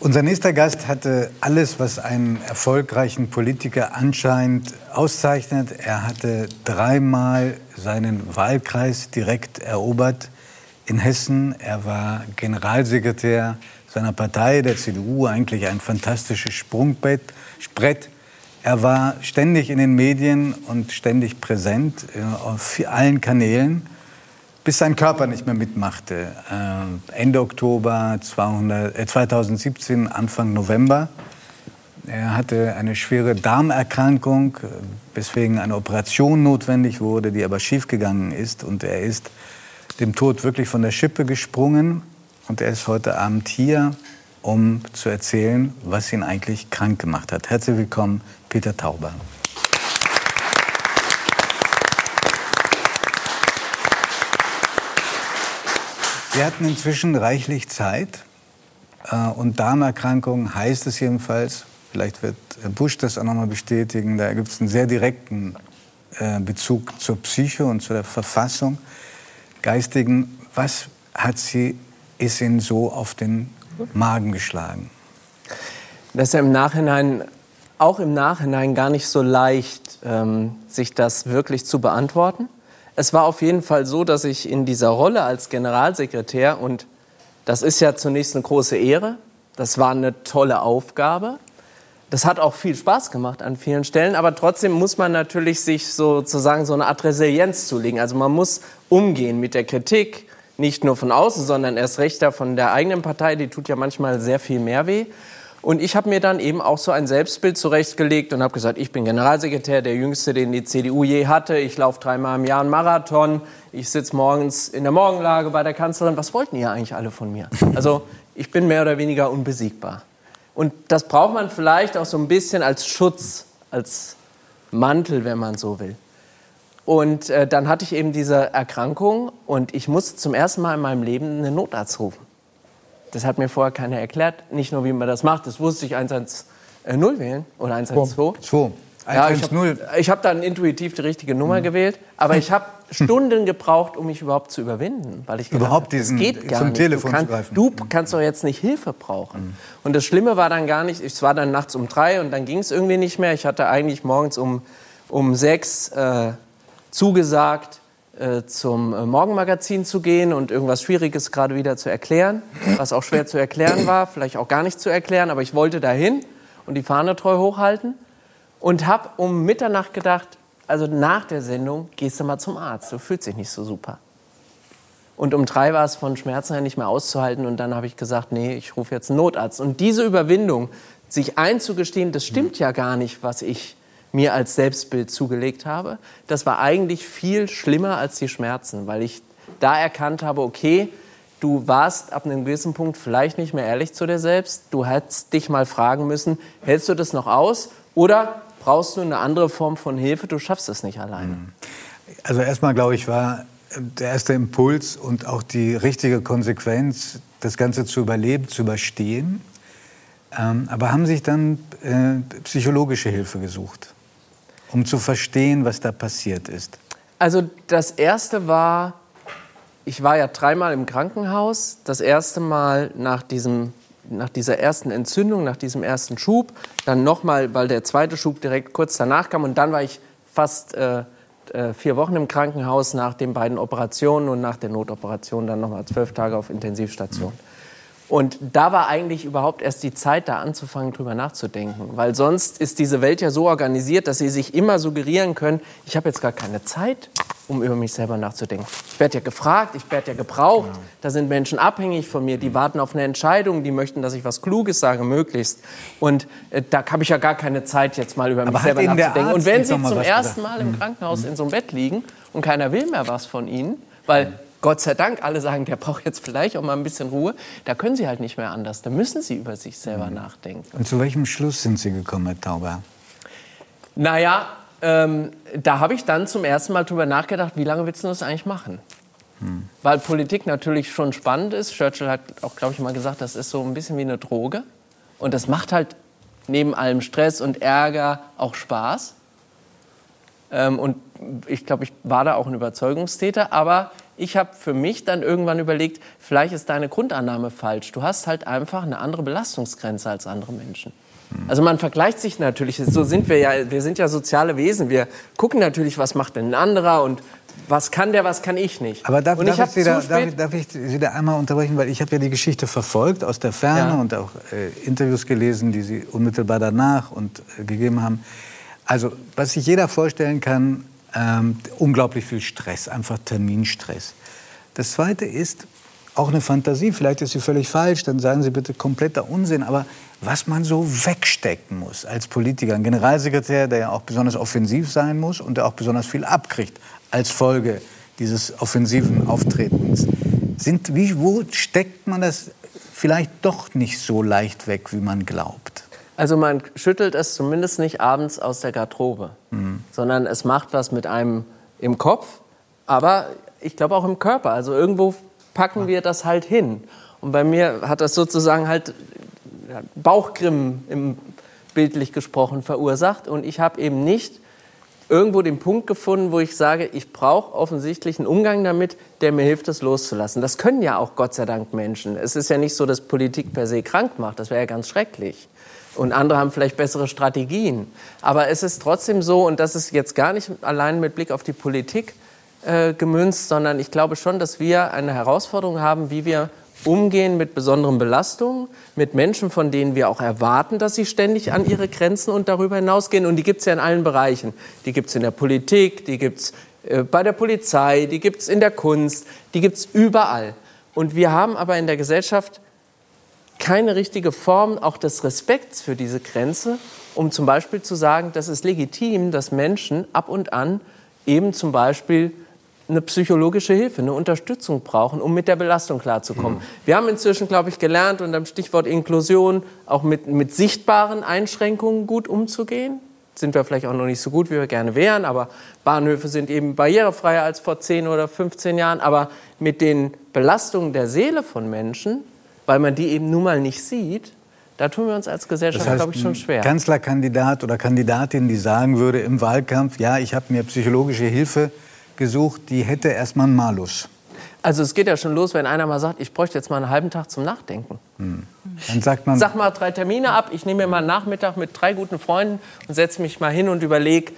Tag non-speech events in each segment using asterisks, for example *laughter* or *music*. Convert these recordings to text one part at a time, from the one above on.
Unser nächster Gast hatte alles, was einen erfolgreichen Politiker anscheinend auszeichnet. Er hatte dreimal seinen Wahlkreis direkt erobert in Hessen. Er war Generalsekretär seiner Partei, der CDU, eigentlich ein fantastisches Sprungbrett. Er war ständig in den Medien und ständig präsent äh, auf allen Kanälen bis sein Körper nicht mehr mitmachte. Äh, Ende Oktober 200, äh, 2017, Anfang November. Er hatte eine schwere Darmerkrankung, weswegen eine Operation notwendig wurde, die aber schiefgegangen ist. Und er ist dem Tod wirklich von der Schippe gesprungen. Und er ist heute Abend hier, um zu erzählen, was ihn eigentlich krank gemacht hat. Herzlich willkommen, Peter Tauber. Wir hatten inzwischen reichlich Zeit. Äh, und Darmerkrankung heißt es jedenfalls, vielleicht wird Herr Busch das auch noch mal bestätigen, da gibt es einen sehr direkten äh, Bezug zur Psyche und zu der Verfassung, geistigen. Was hat sie, ist Ihnen so auf den Magen geschlagen? Das ist ja im Nachhinein, auch im Nachhinein gar nicht so leicht, ähm, sich das wirklich zu beantworten. Es war auf jeden Fall so, dass ich in dieser Rolle als Generalsekretär, und das ist ja zunächst eine große Ehre, das war eine tolle Aufgabe, das hat auch viel Spaß gemacht an vielen Stellen, aber trotzdem muss man natürlich sich sozusagen so eine Art Resilienz zulegen. Also man muss umgehen mit der Kritik, nicht nur von außen, sondern erst recht von der eigenen Partei, die tut ja manchmal sehr viel mehr weh. Und ich habe mir dann eben auch so ein Selbstbild zurechtgelegt und habe gesagt, ich bin Generalsekretär, der jüngste, den die CDU je hatte. Ich laufe dreimal im Jahr einen Marathon. Ich sitze morgens in der Morgenlage bei der Kanzlerin. Was wollten ihr eigentlich alle von mir? *laughs* Also ich bin mehr oder weniger unbesiegbar. Und das braucht man vielleicht auch so ein bisschen als Schutz, als Mantel, wenn man so will. Und äh, dann hatte ich eben diese Erkrankung und ich musste zum ersten Mal in meinem Leben einen Notarzt rufen. Das hat mir vorher keiner erklärt. Nicht nur, wie man das macht, das wusste ich 110 wählen oder 112. 2. Ja, ich habe hab dann intuitiv die richtige Nummer mhm. gewählt, aber ich habe *laughs* Stunden gebraucht, um mich überhaupt zu überwinden, weil ich überhaupt diesen geht gar zum nicht. Telefon du, kann, zu greifen. du kannst doch jetzt nicht Hilfe brauchen. Mhm. Und das Schlimme war dann gar nicht, es war dann nachts um drei und dann ging es irgendwie nicht mehr. Ich hatte eigentlich morgens um, um sechs äh, zugesagt, äh, zum äh, Morgenmagazin zu gehen und irgendwas Schwieriges gerade wieder zu erklären, was auch schwer zu erklären war, vielleicht auch gar nicht zu erklären, aber ich wollte dahin und die Fahne treu hochhalten und habe um Mitternacht gedacht, also nach der Sendung gehst du mal zum Arzt, du fühlst dich nicht so super. Und um drei war es von Schmerzen her nicht mehr auszuhalten und dann habe ich gesagt, nee, ich rufe jetzt einen Notarzt. Und diese Überwindung, sich einzugestehen, das stimmt ja gar nicht, was ich mir als Selbstbild zugelegt habe, das war eigentlich viel schlimmer als die Schmerzen, weil ich da erkannt habe, okay, du warst ab einem gewissen Punkt vielleicht nicht mehr ehrlich zu dir selbst. Du hättest dich mal fragen müssen, hältst du das noch aus oder brauchst du eine andere Form von Hilfe? Du schaffst es nicht alleine. Mhm. Also erstmal glaube ich war der erste Impuls und auch die richtige Konsequenz, das Ganze zu überleben, zu überstehen. Ähm, aber haben sich dann äh, psychologische Hilfe gesucht? Um zu verstehen, was da passiert ist? Also das erste war, ich war ja dreimal im Krankenhaus. Das erste Mal nach diesem nach dieser ersten Entzündung, nach diesem ersten Schub, dann nochmal, weil der zweite Schub direkt kurz danach kam und dann war ich fast äh, äh, vier Wochen im Krankenhaus nach den beiden Operationen und nach der Notoperation dann nochmal zwölf Tage auf Intensivstation. Mhm. Und da war eigentlich überhaupt erst die Zeit, da anzufangen, drüber nachzudenken. Weil sonst ist diese Welt ja so organisiert, dass sie sich immer suggerieren können, ich habe jetzt gar keine Zeit, um über mich selber nachzudenken. Ich werde ja gefragt, ich werde ja gebraucht. Ja. Da sind Menschen abhängig von mir, die warten auf eine Entscheidung, die möchten, dass ich was Kluges sage, möglichst. Und äh, da habe ich ja gar keine Zeit, jetzt mal über mich selber nachzudenken. Und wenn Sie zum ersten Mal im Krankenhaus in so einem Bett liegen und keiner will mehr was von Ihnen, weil Gott sei Dank, alle sagen, der braucht jetzt vielleicht auch mal ein bisschen Ruhe. Da können Sie halt nicht mehr anders. Da müssen Sie über sich selber mhm. nachdenken. Und zu welchem Schluss sind Sie gekommen, Herr Tauber? Naja, ähm, da habe ich dann zum ersten Mal drüber nachgedacht, wie lange willst du das eigentlich machen? Hm. Weil Politik natürlich schon spannend ist. Churchill hat auch, glaube ich, mal gesagt, das ist so ein bisschen wie eine Droge. Und das macht halt neben allem Stress und Ärger auch Spaß. Ähm, und ich glaube, ich war da auch ein Überzeugungstäter. Aber Ich habe für mich dann irgendwann überlegt, vielleicht ist deine Grundannahme falsch. Du hast halt einfach eine andere Belastungsgrenze als andere Menschen. Also man vergleicht sich natürlich, so sind wir ja, wir sind ja soziale Wesen. Wir gucken natürlich, was macht denn ein anderer und was kann der, was kann ich nicht. Aber darf, und darf, ich, Sie da, darf, ich, darf ich Sie da einmal unterbrechen, weil ich habe ja die Geschichte verfolgt aus der Ferne ja. und auch äh, Interviews gelesen, die Sie unmittelbar danach und äh, gegeben haben. Also was sich jeder vorstellen kann, ähm, unglaublich viel Stress, einfach Terminstress. Das Zweite ist auch eine Fantasie, vielleicht ist sie völlig falsch, dann sagen Sie bitte kompletter Unsinn, aber was man so wegstecken muss als Politiker, ein Generalsekretär, der ja auch besonders offensiv sein muss und der auch besonders viel abkriegt als Folge dieses offensiven Auftretens. Sind, wie, wo steckt man das vielleicht doch nicht so leicht weg, wie man glaubt? Also man schüttelt es zumindest nicht abends aus der Garderobe, mhm. Sondern es macht was mit einem im Kopf, aber ich glaube auch im Körper. Also irgendwo packen wir das halt hin. Und bei mir hat das sozusagen halt Bauchgrimmen im, bildlich gesprochen verursacht. Und ich habe eben nicht irgendwo den Punkt gefunden, wo ich sage, ich brauche offensichtlich einen Umgang damit, der mir hilft, das loszulassen. Das können ja auch Gott sei Dank Menschen. Es ist ja nicht so, dass Politik per se krank macht. Das wäre ja ganz schrecklich. Und andere haben vielleicht bessere Strategien. Aber es ist trotzdem so, und das ist jetzt gar nicht allein mit Blick auf die Politik äh, gemünzt, sondern ich glaube schon, dass wir eine Herausforderung haben, wie wir umgehen mit besonderen Belastungen, mit Menschen, von denen wir auch erwarten, dass sie ständig an ihre Grenzen und darüber hinausgehen. Und die gibt es ja in allen Bereichen. Die gibt es in der Politik, die gibt es äh, bei der Polizei, die gibt es in der Kunst, die gibt es überall. Und wir haben aber in der Gesellschaft keine richtige Form auch des Respekts für diese Grenze, um zum Beispiel zu sagen, das ist legitim, dass Menschen ab und an eben zum Beispiel eine psychologische Hilfe, eine Unterstützung brauchen, um mit der Belastung klarzukommen. Mhm. Wir haben inzwischen, glaube ich, gelernt, unter dem Stichwort Inklusion, auch mit, mit sichtbaren Einschränkungen gut umzugehen. Sind wir vielleicht auch noch nicht so gut, wie wir gerne wären, aber Bahnhöfe sind eben barrierefreier als vor 10 oder 15 Jahren. Aber mit den Belastungen der Seele von Menschen, weil man die eben nun mal nicht sieht, da tun wir uns als Gesellschaft, das heißt, glaube ich, schon schwer. Kanzlerkandidat oder Kandidatin, die sagen würde im Wahlkampf, ja, ich habe mir psychologische Hilfe gesucht, die hätte erstmal einen Malus. Also es geht ja schon los, wenn einer mal sagt, ich bräuchte jetzt mal einen halben Tag zum Nachdenken. Hm. Dann sagt man, sag mal drei Termine ab, ich nehme mir mal einen Nachmittag mit drei guten Freunden und setze mich mal hin und überlege,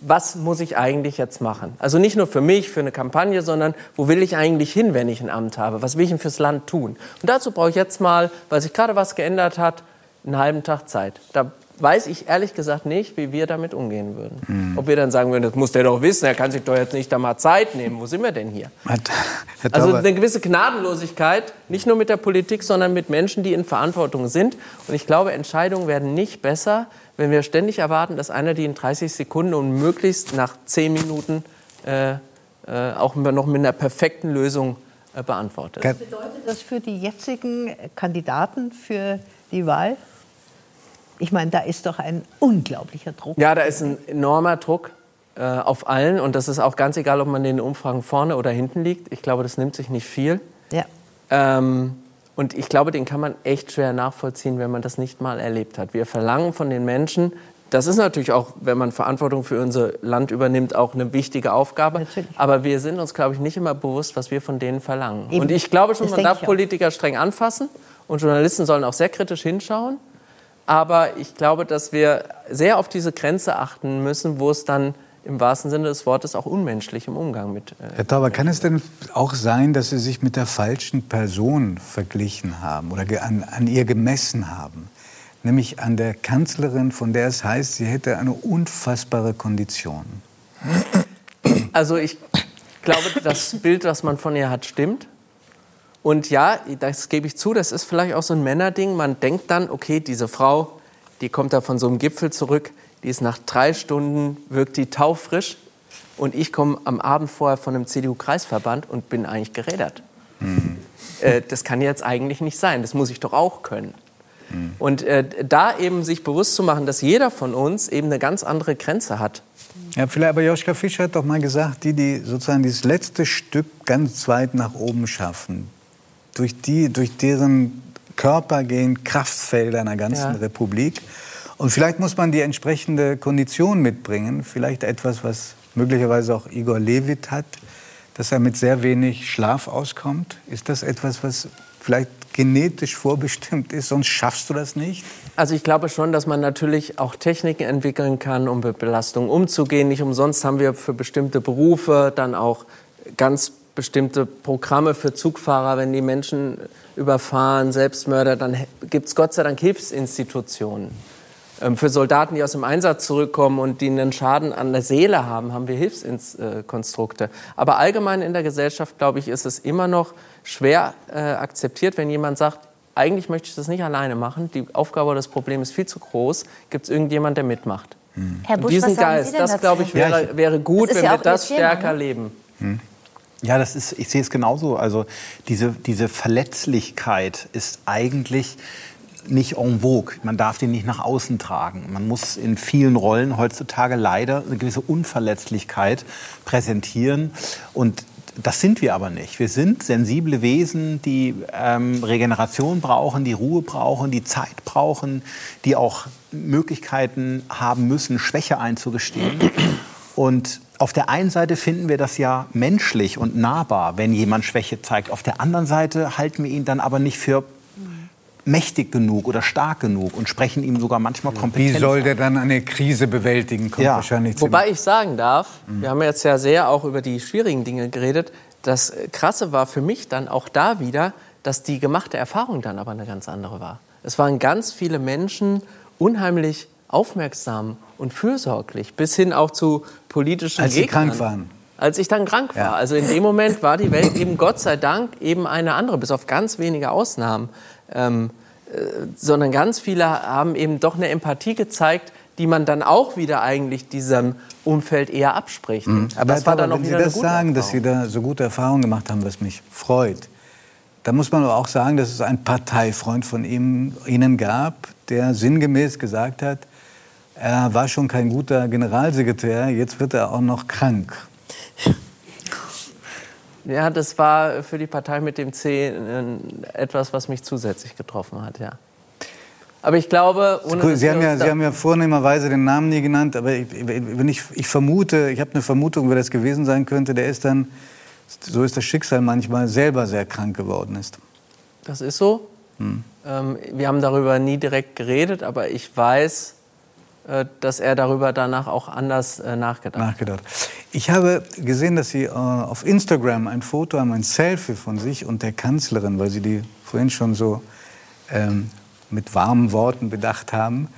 was muss ich eigentlich jetzt machen? Also nicht nur für mich, für eine Kampagne, sondern wo will ich eigentlich hin, wenn ich ein Amt habe? Was will ich denn fürs Land tun? Und dazu brauche ich jetzt mal, weil sich gerade was geändert hat, einen halben Tag Zeit. Da weiß ich ehrlich gesagt nicht, wie wir damit umgehen würden. Mhm. Ob wir dann sagen würden, das muss der doch wissen, er kann sich doch jetzt nicht da mal Zeit nehmen. Wo sind wir denn hier? *laughs* Also eine gewisse Gnadenlosigkeit, nicht nur mit der Politik, sondern mit Menschen, die in Verantwortung sind. Und ich glaube, Entscheidungen werden nicht besser, wenn wir ständig erwarten, dass einer die in 30 Sekunden und möglichst nach 10 Minuten äh, äh, auch noch mit einer perfekten Lösung äh, beantwortet. Was bedeutet das für die jetzigen Kandidaten für die Wahl? Ich meine, da ist doch ein unglaublicher Druck. Ja, da ist ein enormer Druck äh, auf allen. Und das ist auch ganz egal, ob man in den Umfragen vorne oder hinten liegt. Ich glaube, das nimmt sich nicht viel. Ja. Ähm, und ich glaube, den kann man echt schwer nachvollziehen, wenn man das nicht mal erlebt hat. Wir verlangen von den Menschen, das ist natürlich auch, wenn man Verantwortung für unser Land übernimmt, auch eine wichtige Aufgabe. Natürlich. Aber wir sind uns, glaube ich, nicht immer bewusst, was wir von denen verlangen. Eben. Und ich glaube schon, das man darf Politiker streng anfassen und Journalisten sollen auch sehr kritisch hinschauen. Aber ich glaube, dass wir sehr auf diese Grenze achten müssen, wo es dann im wahrsten Sinne des Wortes auch unmenschlich im Umgang mit. Äh, Herr Tauber, kann es denn auch sein, dass Sie sich mit der falschen Person verglichen haben oder an, an ihr gemessen haben? Nämlich an der Kanzlerin, von der es heißt, sie hätte eine unfassbare Kondition. Also ich glaube, das Bild, das man von ihr hat, stimmt. Und ja, das gebe ich zu, das ist vielleicht auch so ein Männerding. Man denkt dann, okay, diese Frau, die kommt da von so einem Gipfel zurück, die ist nach drei Stunden, wirkt die taufrisch. Und ich komme am Abend vorher von einem CDU-Kreisverband und bin eigentlich gerädert. Mhm. Äh, das kann jetzt eigentlich nicht sein, das muss ich doch auch können. Mhm. Und äh, da eben sich bewusst zu machen, dass jeder von uns eben eine ganz andere Grenze hat. Ja, vielleicht, aber Joschka Fischer hat doch mal gesagt, die, die sozusagen dieses letzte Stück ganz weit nach oben schaffen, durch, die, durch deren Körper gehen Kraftfelder einer ganzen ja. Republik. Und vielleicht muss man die entsprechende Kondition mitbringen, vielleicht etwas, was möglicherweise auch Igor Levit hat, dass er mit sehr wenig Schlaf auskommt? Ist das etwas, was vielleicht genetisch vorbestimmt ist, sonst schaffst du das nicht? Also ich glaube schon, dass man natürlich auch Techniken entwickeln kann, um mit Belastungen umzugehen. Nicht umsonst haben wir für bestimmte Berufe dann auch ganz bestimmte Programme für Zugfahrer, wenn die Menschen überfahren, Selbstmörder, dann gibt es Gott sei Dank Hilfsinstitutionen. Ähm, für Soldaten, die aus dem Einsatz zurückkommen und die einen Schaden an der Seele haben, haben wir Hilfskonstrukte. Aber allgemein in der Gesellschaft, glaube ich, ist es immer noch schwer äh, akzeptiert, wenn jemand sagt, eigentlich möchte ich das nicht alleine machen, die Aufgabe oder das Problem ist viel zu groß, gibt es irgendjemand, der mitmacht. Hm. Herr Busch, diesen Geist, das glaube ich wäre, wäre gut, wenn ja wir das stärker ne? leben. Hm. Ja, das ist, ich sehe es genauso. Also diese, diese Verletzlichkeit ist eigentlich nicht en vogue. Man darf den nicht nach außen tragen. Man muss in vielen Rollen heutzutage leider eine gewisse Unverletzlichkeit präsentieren. Und das sind wir aber nicht. Wir sind sensible Wesen, die ähm, Regeneration brauchen, die Ruhe brauchen, die Zeit brauchen, die auch Möglichkeiten haben müssen, Schwäche einzugestehen. Und auf der einen Seite finden wir das ja menschlich und nahbar, wenn jemand Schwäche zeigt. Auf der anderen Seite halten wir ihn dann aber nicht für mächtig genug oder stark genug und sprechen ihm sogar manchmal Kompetenz. Wie soll der dann eine Krise bewältigen? Kommt ja. wahrscheinlich Wobei ich sagen darf, mhm. wir haben jetzt ja sehr auch über die schwierigen Dinge geredet. Das Krasse war für mich dann auch da wieder, dass die gemachte Erfahrung dann aber eine ganz andere war. Es waren ganz viele Menschen unheimlich aufmerksam und fürsorglich, bis hin auch zu politischen Als Gegnern. sie krank waren. Als ich dann krank war. Ja. Also in dem Moment war die Welt eben Gott sei Dank eben eine andere, bis auf ganz wenige Ausnahmen. Ähm, äh, sondern ganz viele haben eben doch eine Empathie gezeigt, die man dann auch wieder eigentlich diesem Umfeld eher abspricht. Mhm. Aber das war dann auch wenn wieder Sie das sagen, Erfahrung. dass Sie da so gute Erfahrungen gemacht haben, was mich freut, da muss man aber auch sagen, dass es einen Parteifreund von ihm, Ihnen gab, der sinngemäß gesagt hat, er war schon kein guter Generalsekretär, jetzt wird er auch noch krank. Ja, das war für die Partei mit dem C etwas, was mich zusätzlich getroffen hat, ja. Aber ich glaube, ohne Sie, haben ja, Sie haben ja vornehmerweise den Namen nie genannt, aber ich, wenn ich, ich vermute, ich habe eine Vermutung, wer das gewesen sein könnte, der ist dann, so ist das Schicksal manchmal, selber sehr krank geworden ist. Das ist so. Hm. Ähm, wir haben darüber nie direkt geredet, aber ich weiß, äh, dass er darüber danach auch anders äh, nachgedacht, nachgedacht. Ich habe gesehen, dass Sie äh, auf Instagram ein Foto haben, ein Selfie von sich und der Kanzlerin, weil Sie die vorhin schon so ähm, mit warmen Worten bedacht haben.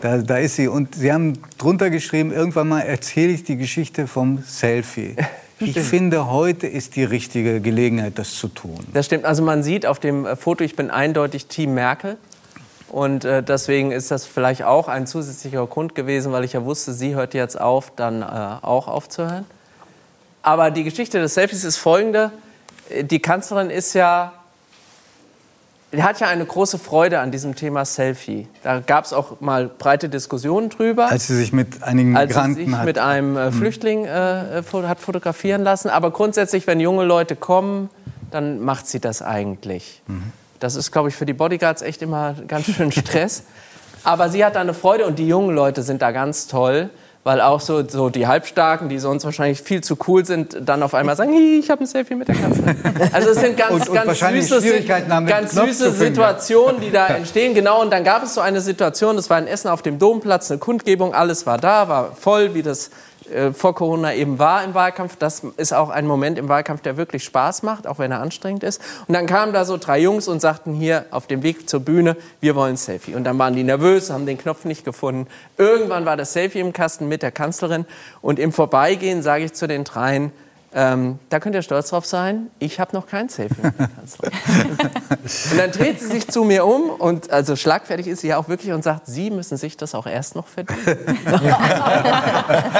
Da, da ist sie. Und Sie haben drunter geschrieben, irgendwann mal erzähle ich die Geschichte vom Selfie. *laughs* Ich finde, heute ist die richtige Gelegenheit, das zu tun. Das stimmt. Also man sieht auf dem Foto, ich bin eindeutig Team Merkel. Und äh, deswegen ist das vielleicht auch ein zusätzlicher Grund gewesen, weil ich ja wusste, sie hört jetzt auf, dann äh, auch aufzuhören. Aber die Geschichte des Selfies ist folgende. Die Kanzlerin ist ja, hat ja eine große Freude an diesem Thema Selfie. Da gab es auch mal breite Diskussionen drüber. Als sie sich mit einigen als Migranten sie sich hat. mit einem äh, mhm. Flüchtling äh, hat fotografieren lassen. Aber grundsätzlich, wenn junge Leute kommen, dann macht sie das eigentlich. Mhm. Das ist, glaube ich, für die Bodyguards echt immer ganz schön Stress. Aber sie hat da eine Freude und die jungen Leute sind da ganz toll, weil auch so, so die Halbstarken, die sonst wahrscheinlich viel zu cool sind, dann auf einmal sagen, ich habe ein Selfie mit der Kanzlerin. Also es sind ganz, und, ganz und süße, ganz süße Situationen, die da entstehen. Genau, und dann gab es so eine Situation, das war in Essen auf dem Domplatz, eine Kundgebung, alles war da, war voll, wie das äh, vor Corona eben war im Wahlkampf. Das ist auch ein Moment im Wahlkampf, der wirklich Spaß macht, auch wenn er anstrengend ist. Und dann kamen da so drei Jungs und sagten hier auf dem Weg zur Bühne, wir wollen Selfie. Und dann waren die nervös, haben den Knopf nicht gefunden. Irgendwann war das Selfie im Kasten mit der Kanzlerin. Und im Vorbeigehen sage ich zu den dreien, ähm, da könnt ihr stolz drauf sein, ich habe noch kein Selfie mit der Kanzlerin. *laughs* und dann dreht sie sich zu mir um und also schlagfertig ist sie ja auch wirklich und sagt, Sie müssen sich das auch erst noch verdienen. *laughs* *laughs*